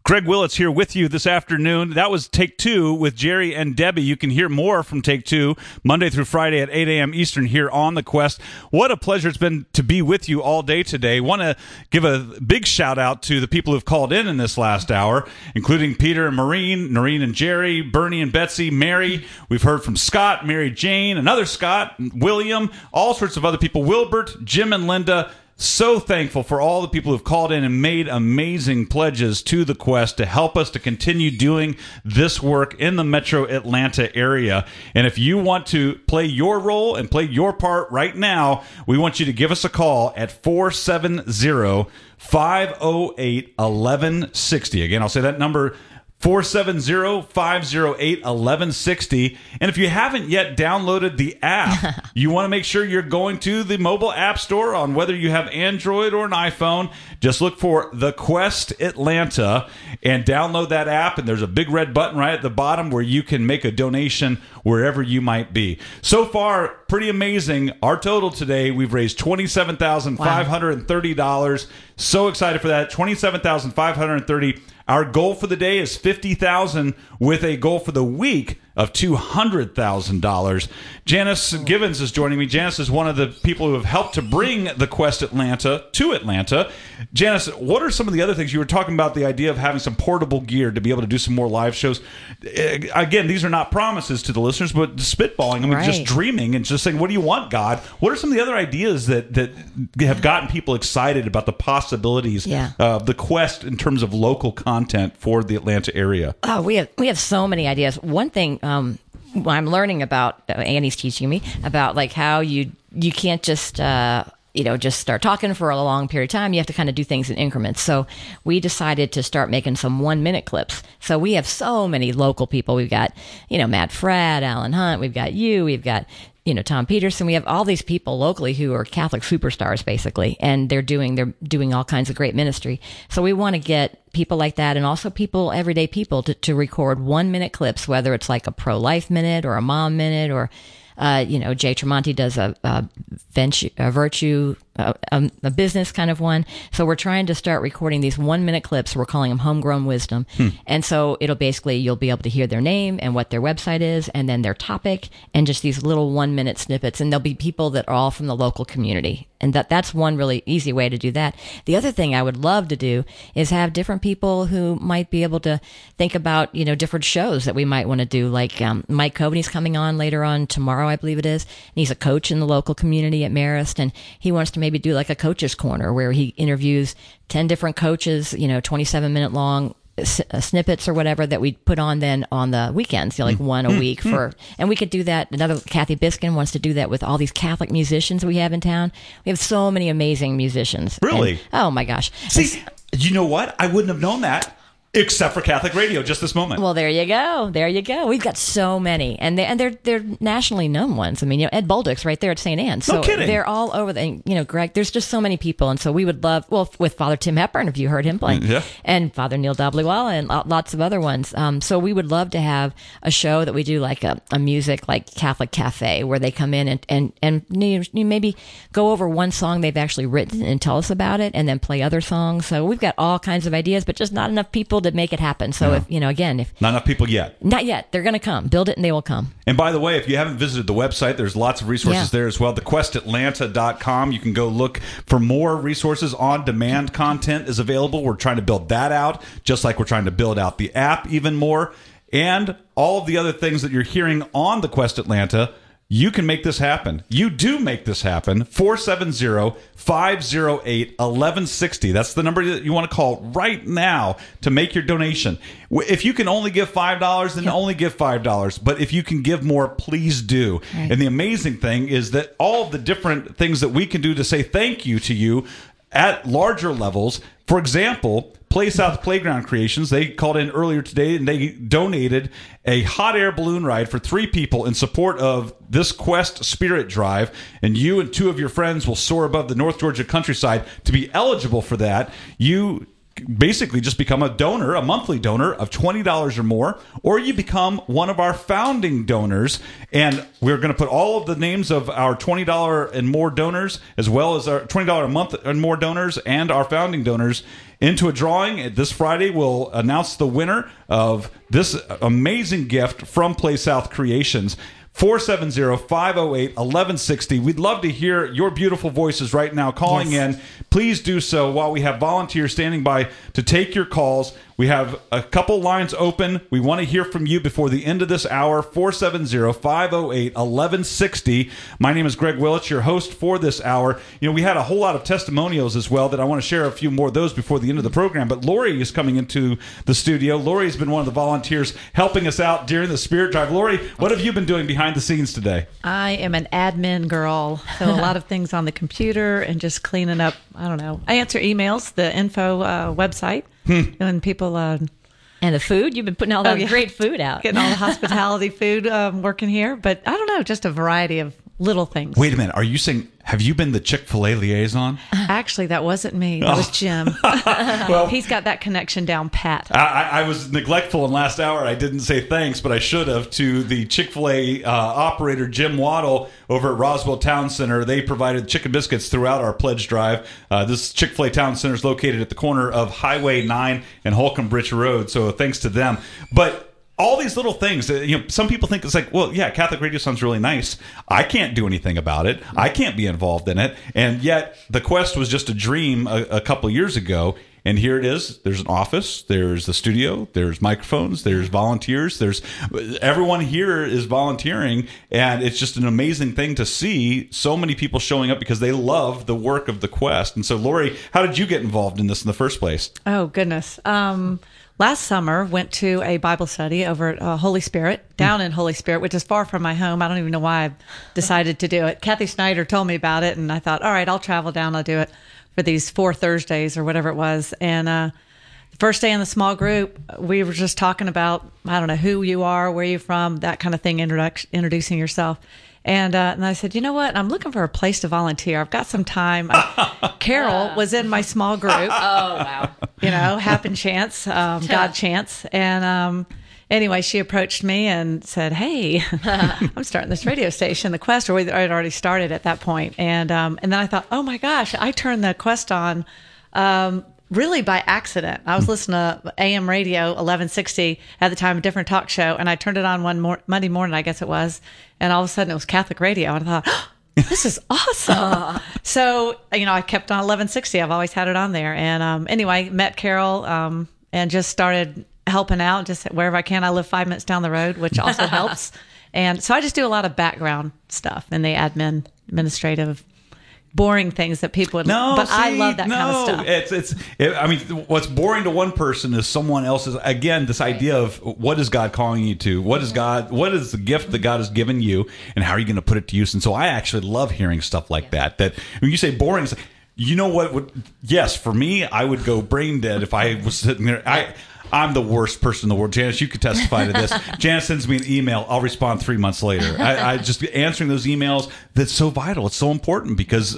Greg Willits here with you this afternoon. That was Take Two with Jerry and Debbie. You can hear more from Take Two Monday through Friday at 8 a.m. Eastern here on the Quest. What a pleasure it's been to be with you all day today. Want to give a big shout out to the people who've called in in this last hour, including Peter and Maureen, Noreen and Jerry, Bernie and Betsy, Mary. We've heard from Scott, Mary Jane, another Scott, William, all sorts of other people, Wilbert, Jim and Linda. So thankful for all the people who've called in and made amazing pledges to the quest to help us to continue doing this work in the metro Atlanta area. And if you want to play your role and play your part right now, we want you to give us a call at 470 508 1160. Again, I'll say that number 470-508-1160. And if you haven't yet downloaded the app you want to make sure you're going to the mobile app store on whether you have android or an iphone. Just look for the quest atlanta and download that app. And there's a big red button right at the bottom where you can make a donation wherever you might be. So far pretty amazing. Our total today we've raised $27530 so excited for that. 27530 our goal for the day is 50000 with a goal for the week of $200,000. Janice Givens is joining me. Janice is one of the people who have helped to bring the Quest Atlanta to Atlanta. Janice, what are some of the other things? You were talking about the idea of having some portable gear to be able to do some more live shows. Eh, Again, these are not promises to the listeners, but spitballing. I mean, just dreaming and just saying, what do you want, God? What are some of the other ideas that, that have gotten people excited about the possibilities Yeah. of the Quest in terms of local content for the Atlanta area? Oh, we have we have so many ideas. One thing um, I'm learning about Annie's teaching me about like how you you can't just uh, you know just start talking for a long period of time. You have to kind of do things in increments. So we decided to start making some one minute clips. So we have so many local people. We've got you know Matt Fradd, Alan Hunt. We've got you. We've got you know Tom Peterson. We have all these people locally who are Catholic superstars, basically, and they're doing they're doing all kinds of great ministry. So we want to get people like that, and also people, everyday people, to, to record one minute clips, whether it's like a pro life minute or a mom minute or. Uh, you know, Jay Tremonti does a, a, venture, a virtue, a, a, a business kind of one. So we're trying to start recording these one minute clips. We're calling them homegrown wisdom. Hmm. And so it'll basically, you'll be able to hear their name and what their website is and then their topic and just these little one minute snippets. And there'll be people that are all from the local community. And that, that's one really easy way to do that. The other thing I would love to do is have different people who might be able to think about, you know, different shows that we might want to do. Like, um, Mike Coveney's coming on later on tomorrow, I believe it is. And he's a coach in the local community at Marist. And he wants to maybe do like a coach's corner where he interviews 10 different coaches, you know, 27 minute long s- uh, snippets or whatever that we put on then on the weekends, you know, like one a Mm. week Mm. for, and we could do that. Another Kathy Biskin wants to do that with all these Catholic musicians we have in town. We have so many amazing musicians. Really? And- oh my gosh. See, you know what? I wouldn't have known that except for Catholic radio just this moment. Well, there you go. There you go. We've got so many, and they and they're they're nationally known ones. I mean, you know, Ed Bolduc's right there at St. Anne's. No kidding. they're all over. The, you know, Greg. There's just so many people, and so we would love. Well, with Father Tim Hepburn, if you heard him play, Yeah. and Father Neil Dhabliwala, and lots of other ones. Um, so we would love to have a show that we do like a, a music like Catholic Cafe, where they come in and and and you you maybe go over one song they've actually written and tell us about it, and then play other songs. So we've got all kinds of ideas, but just not enough people to make it happen. So Yeah. if you know, again, if Not enough people yet. not yet. They're going to come. Build it and they will come. And by the way, if you haven't visited the website, there's lots of resources Yeah. there as well. TheQuestAtlanta.com. You can go look for more resources. On demand content is available. We're trying to build that out, just like we're trying to build out the app even more. And all of the other things that you're hearing on the Quest Atlanta. You can make this happen. You do make this happen. 470-508-1160. That's the number that you want to call right now to make your donation. If you can only give $5, then only give $5. But if you can give more, please do. Right. And the amazing thing is that all of the different things that we can do to say thank you to you at larger levels. For example, Play South Playground Creations, they called in earlier today and they donated a hot air balloon ride for three people in support of this Quest Spirit Drive. And you and two of your friends will soar above the North Georgia countryside. To be eligible for that, you basically just become a donor, a monthly donor of $20 or more, or you become one of our founding donors. And we're going to put all of the names of our $20 and more donors, as well as our $20 a month and more donors and our founding donors into a drawing. This Friday, we'll announce the winner of this amazing gift from Play South Creations. 470-508-1160. We'd love to hear your beautiful voices right now calling in. Please do so while we have volunteers standing by to take your calls. We have a couple lines open. We want to hear from you before the end of this hour. 470-508-1160. My name is Greg Willits, your host for this hour. You know, we had a whole lot of testimonials as well that I want to share a few more of those before the end of the program. But Lori is coming into the studio. Lori's been one of the volunteers helping us out during the Spirit Drive. Lori, what have you been doing behind the scenes today? I am an admin girl, so a lot of things on the computer and just cleaning up. I don't know. I answer emails, the info uh, website, and people. Uh, and the food you've been putting all that great food out, getting all the hospitality food um, working here. But I don't know, just a variety of little things. Wait a minute. Are you saying, have you been the Chick fil A liaison? Actually, that wasn't me. That was Oh. Jim. Well- he's got that connection down pat. I, I I was neglectful in last hour. I didn't say thanks, but I should have to the Chick fil A uh, operator, Jim Waddle, over at Roswell Town Center. They provided chicken biscuits throughout our pledge drive. Uh, this Chick fil A Town Center is located at the corner of Highway 9 and Holcomb Bridge Road, so thanks to them. But all these little things that you know some people think it's like well yeah catholic radio sounds really nice. I can't do anything about it. I can't be involved in it. And yet the quest was just a dream a, a couple years ago. And here it is. There's an office. There's the studio. There's microphones. There's volunteers. There's everyone here is volunteering. And it's just an amazing thing to see so many people showing up because they love the work of the quest. And so lori how did you get involved in this in the first place? Oh goodness. Um, last summer went to a Bible study over at uh, Holy Spirit down in Holy Spirit, which is far from my home. I don't even know why I decided to do it. Kathy Snyder told me about it, and I thought, all right, I'll travel down. I'll do it for these four Thursdays or whatever it was. And uh, the first day in the small group, we were just talking about I don't know who you are, where you're from, that kind of thing, introduc- introducing yourself. And, uh, and I said, you know what? I'm looking for a place to volunteer. I've got some time. Carol was in my small group. Oh, wow. You know, happen chance, um, God chance. And um, anyway, she approached me and said, hey, I'm starting this radio station, The Quest, or we had already started at that point. And, um, and then I thought, oh my gosh, I turned The Quest on. Um, really by accident. I was listening to AM radio 1160 at the time, a different talk show, and I turned it on one mor- Monday morning, I guess it was, and all of a sudden it was Catholic radio, and I thought. this is awesome. so, you know, I kept on 1160. I've always had it on there. And um, anyway, met Carol um, and just started helping out just wherever I can. I live five minutes down the road, which also helps. And so I just do a lot of background stuff in the admin, administrative boring things that people would. No, but I love that no. kind of stuff. It's it's. It, I mean, what's boring to one person is someone else's. Again, this idea of what is God calling you to? What is God? What is the gift that God has given you, and how are you going to put it to use? And so, I actually love hearing stuff like that. That when you say boring, you know what? Would yes, for me, I would go brain dead if I was sitting there. I. I'm the worst person in the world. Janice, you could testify to this. Janice sends me an email. I'll respond three months later. I, I just answering those emails. That's so vital. It's so important because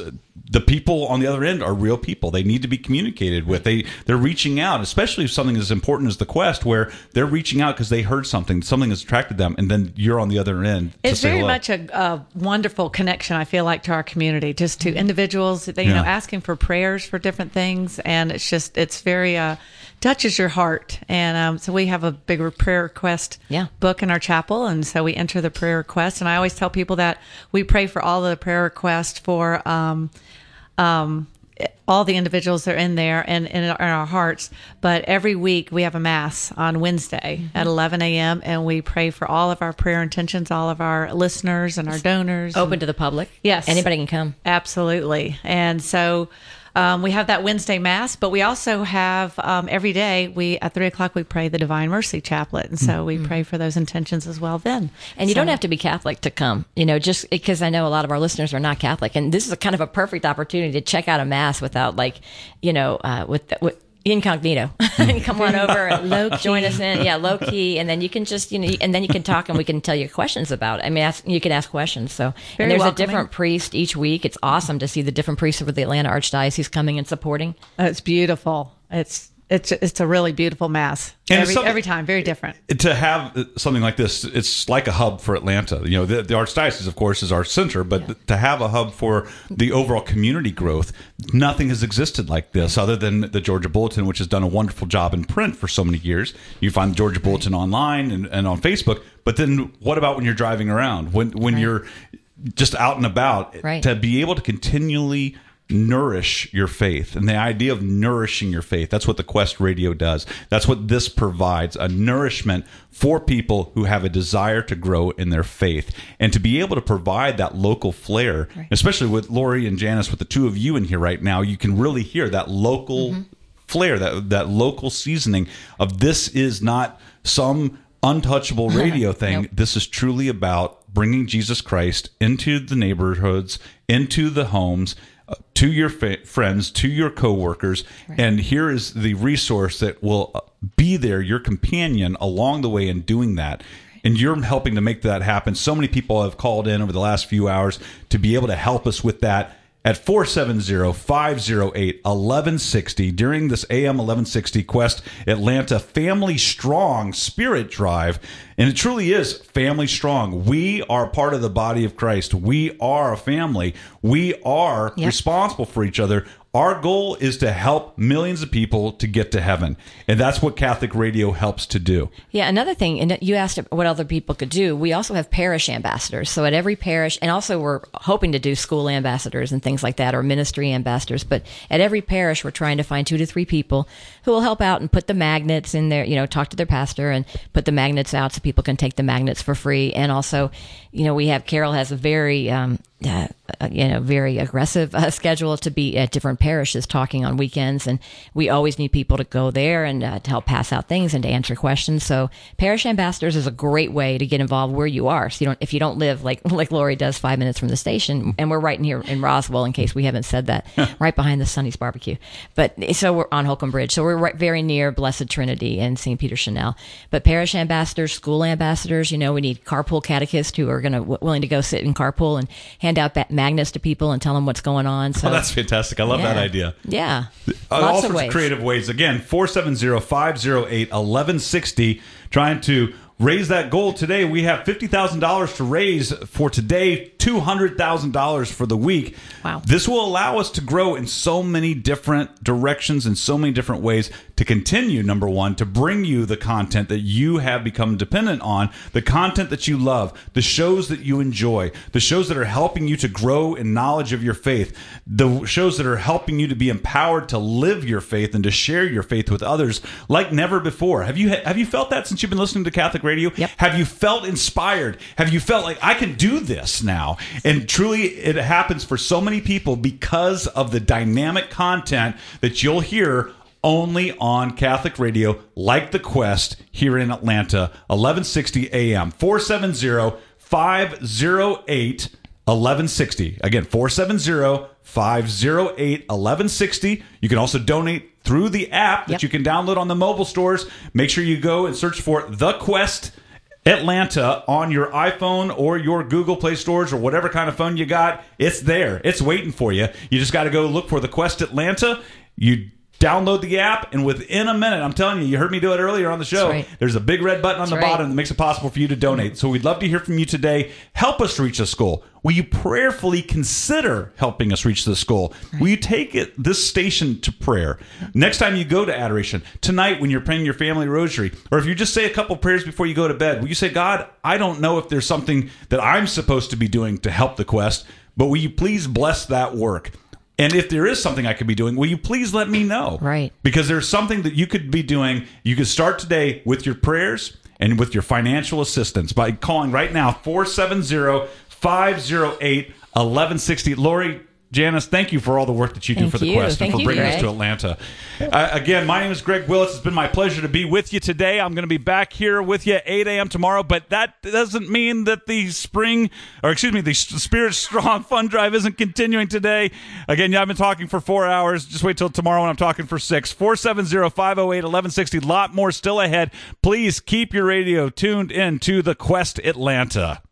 the people on the other end are real people. They need to be communicated with. They they're reaching out, especially if something as important as the quest, where they're reaching out because they heard something, something has attracted them, and then you're on the other end. to It's very hello. much a, a wonderful connection. I feel like to our community, just to individuals, they, you Yeah. know, asking for prayers for different things, and it's just it's very uh, touches your heart. And um, so we have a bigger prayer request Yeah. book in our chapel, and so we enter the prayer request. And I always tell people that we pray for all of the prayer requests for. Um, um, all the individuals that are in there and, and in our hearts. But every week we have a mass on Wednesday Mm-hmm. at 11 a.m. and we pray for all of our prayer intentions, all of our listeners and our donors. Open to the public. Yes. Anybody can come. Absolutely. And so um, we have that Wednesday mass, but we also have um, every day we at three o'clock we pray the Divine Mercy Chaplet, and so we pray for those intentions as well. Then, And you So- don't have to be Catholic to come, you know, just because I know a lot of our listeners are not Catholic. And this is a kind of a perfect opportunity to check out a mass without, like, you know, uh, with, with incognito. come on over and Low join us in. Yeah, low key. And then you can just, you know, and then you can talk and we can tell you questions about it. I mean, ask, you can ask questions. So, Very and there's welcoming. a different priest each week. It's awesome to see the different priests over the Atlanta Archdiocese coming and supporting. Oh, it's beautiful. It's it's it's a really beautiful mass And every, every time. Very different. to have something like this, it's like a hub for Atlanta. You know, the, the Archdiocese, of course, is our center, but to have a hub for the overall community growth, nothing has existed like this other than the Georgia Bulletin, which has done a wonderful job in print for so many years. You find the Georgia Bulletin online and, and on Facebook, but then what about when you're driving around? When when you're just out and about, Right. to be able to continually nourish your faith. And the idea of nourishing your faith that's what the quest radio does. That's what this provides a nourishment for people who have a desire to grow in their faith. And to be able to provide that local flair especially with lori and janice with the two of you in here right now you can really hear that local mm-hmm. flair that that local seasoning of this is not some untouchable radio thing. This is truly about bringing jesus christ into the neighborhoods into the homes to your fa- friends to your coworkers and here is the resource that will uh, be there your companion along the way in doing that. And you're helping to make that happen. So many people have called in over the last few hours to be able to help us with that at 470-508-1160 during this AM 1160 Quest Atlanta Family Strong Spirit Drive. And it truly is family strong. We are part of the body of Christ. We are a family. We are Yep. responsible for each other. Our goal is to help millions of people to get to heaven. And that's what Catholic Radio helps to do. Yeah, another thing, and you asked what other people could do. We also have parish ambassadors. So at every parish, and also we're hoping to do school ambassadors and things like that, or ministry ambassadors. But at every parish, we're trying to find two to three people who will help out and put the magnets in there. You know, talk to their pastor and put the magnets out so people can take the magnets for free. And also, you know, we have Carol has a very um, uh, you know, very aggressive uh, schedule to be at different parishes talking on weekends. And we always need people to go there and uh, to help pass out things and to answer questions. So parish ambassadors is a great way to get involved where you are. So you don't, if you don't live like, like Lori does five minutes from the station and we're right in here in Roswell in case we haven't said that, right behind the Sonny's barbecue. But so we're on Holcomb Bridge. So we're right, very near Blessed Trinity and St. Peter Chanel. But parish ambassadors, school ambassadors, you know, we need carpool catechists who are going to, willing to go sit in carpool and hand out magnets to people and tell them what's going on. So oh, that's fantastic. I love Yeah. that idea. Yeah. Uh, all sorts of ways. creative ways. Again, 470-508-1160, trying to raise that goal today. We have $50,000 to raise for today, $200,000 for the week. Wow. This will allow us to grow in so many different directions in so many different ways to continue, number one, to bring you the content that you have become dependent on, the content that you love, the shows that you enjoy, the shows that are helping you to grow in knowledge of your faith, the shows that are helping you to be empowered to live your faith and to share your faith with others like never before. Have you have you felt that since you've been listening to Catholic Radio? Have you felt inspired? Have you felt like I can do this now? And truly, it happens for so many people because of the dynamic content that you'll hear only on Catholic radio, like The Quest here in Atlanta, 1160 AM, 470 508 1160. Again, 470 508 1160. You can also donate through the app that you can download on the mobile stores. Make sure you go and search for The Quest Atlanta on your iPhone or your Google Play stores or whatever kind of phone you got. It's there. It's waiting for you. You just got to go look for The Quest Atlanta. You download the app and within a minute i'm telling you you heard me do it earlier on the show. Right. there's a big red button on That's the right. bottom that makes it possible for you to donate. So we'd love to hear from you today. Help us reach this goal will you prayerfully consider helping us reach this goal will you take it this station to prayer? Next time you go to adoration tonight when you're praying your family rosary or if you just say a couple prayers before you go to bed will you say god i don't know if there's something that i'm supposed to be doing to help the quest but will you please bless that work and if there is something I could be doing, will you please let me know? Right. Because there's something that you could be doing. You could start today with your prayers and with your financial assistance by calling right now 470 508 1160. Lori, Janice, thank you for all the work that you do Thank for the you. Quest Thank and for bringing us to Atlanta. Uh, again, my name is Greg Willits. It's been my pleasure to be with you today. I'm going to be back here with you at 8 a.m. tomorrow, but that doesn't mean that the spring, or excuse me, the Spirit Strong Fun Drive isn't continuing today. Again, yeah, I've been talking for four hours. Just wait till tomorrow when I'm talking for six. 470 508 1160. lot more still ahead. Please keep your radio tuned in to the Quest Atlanta.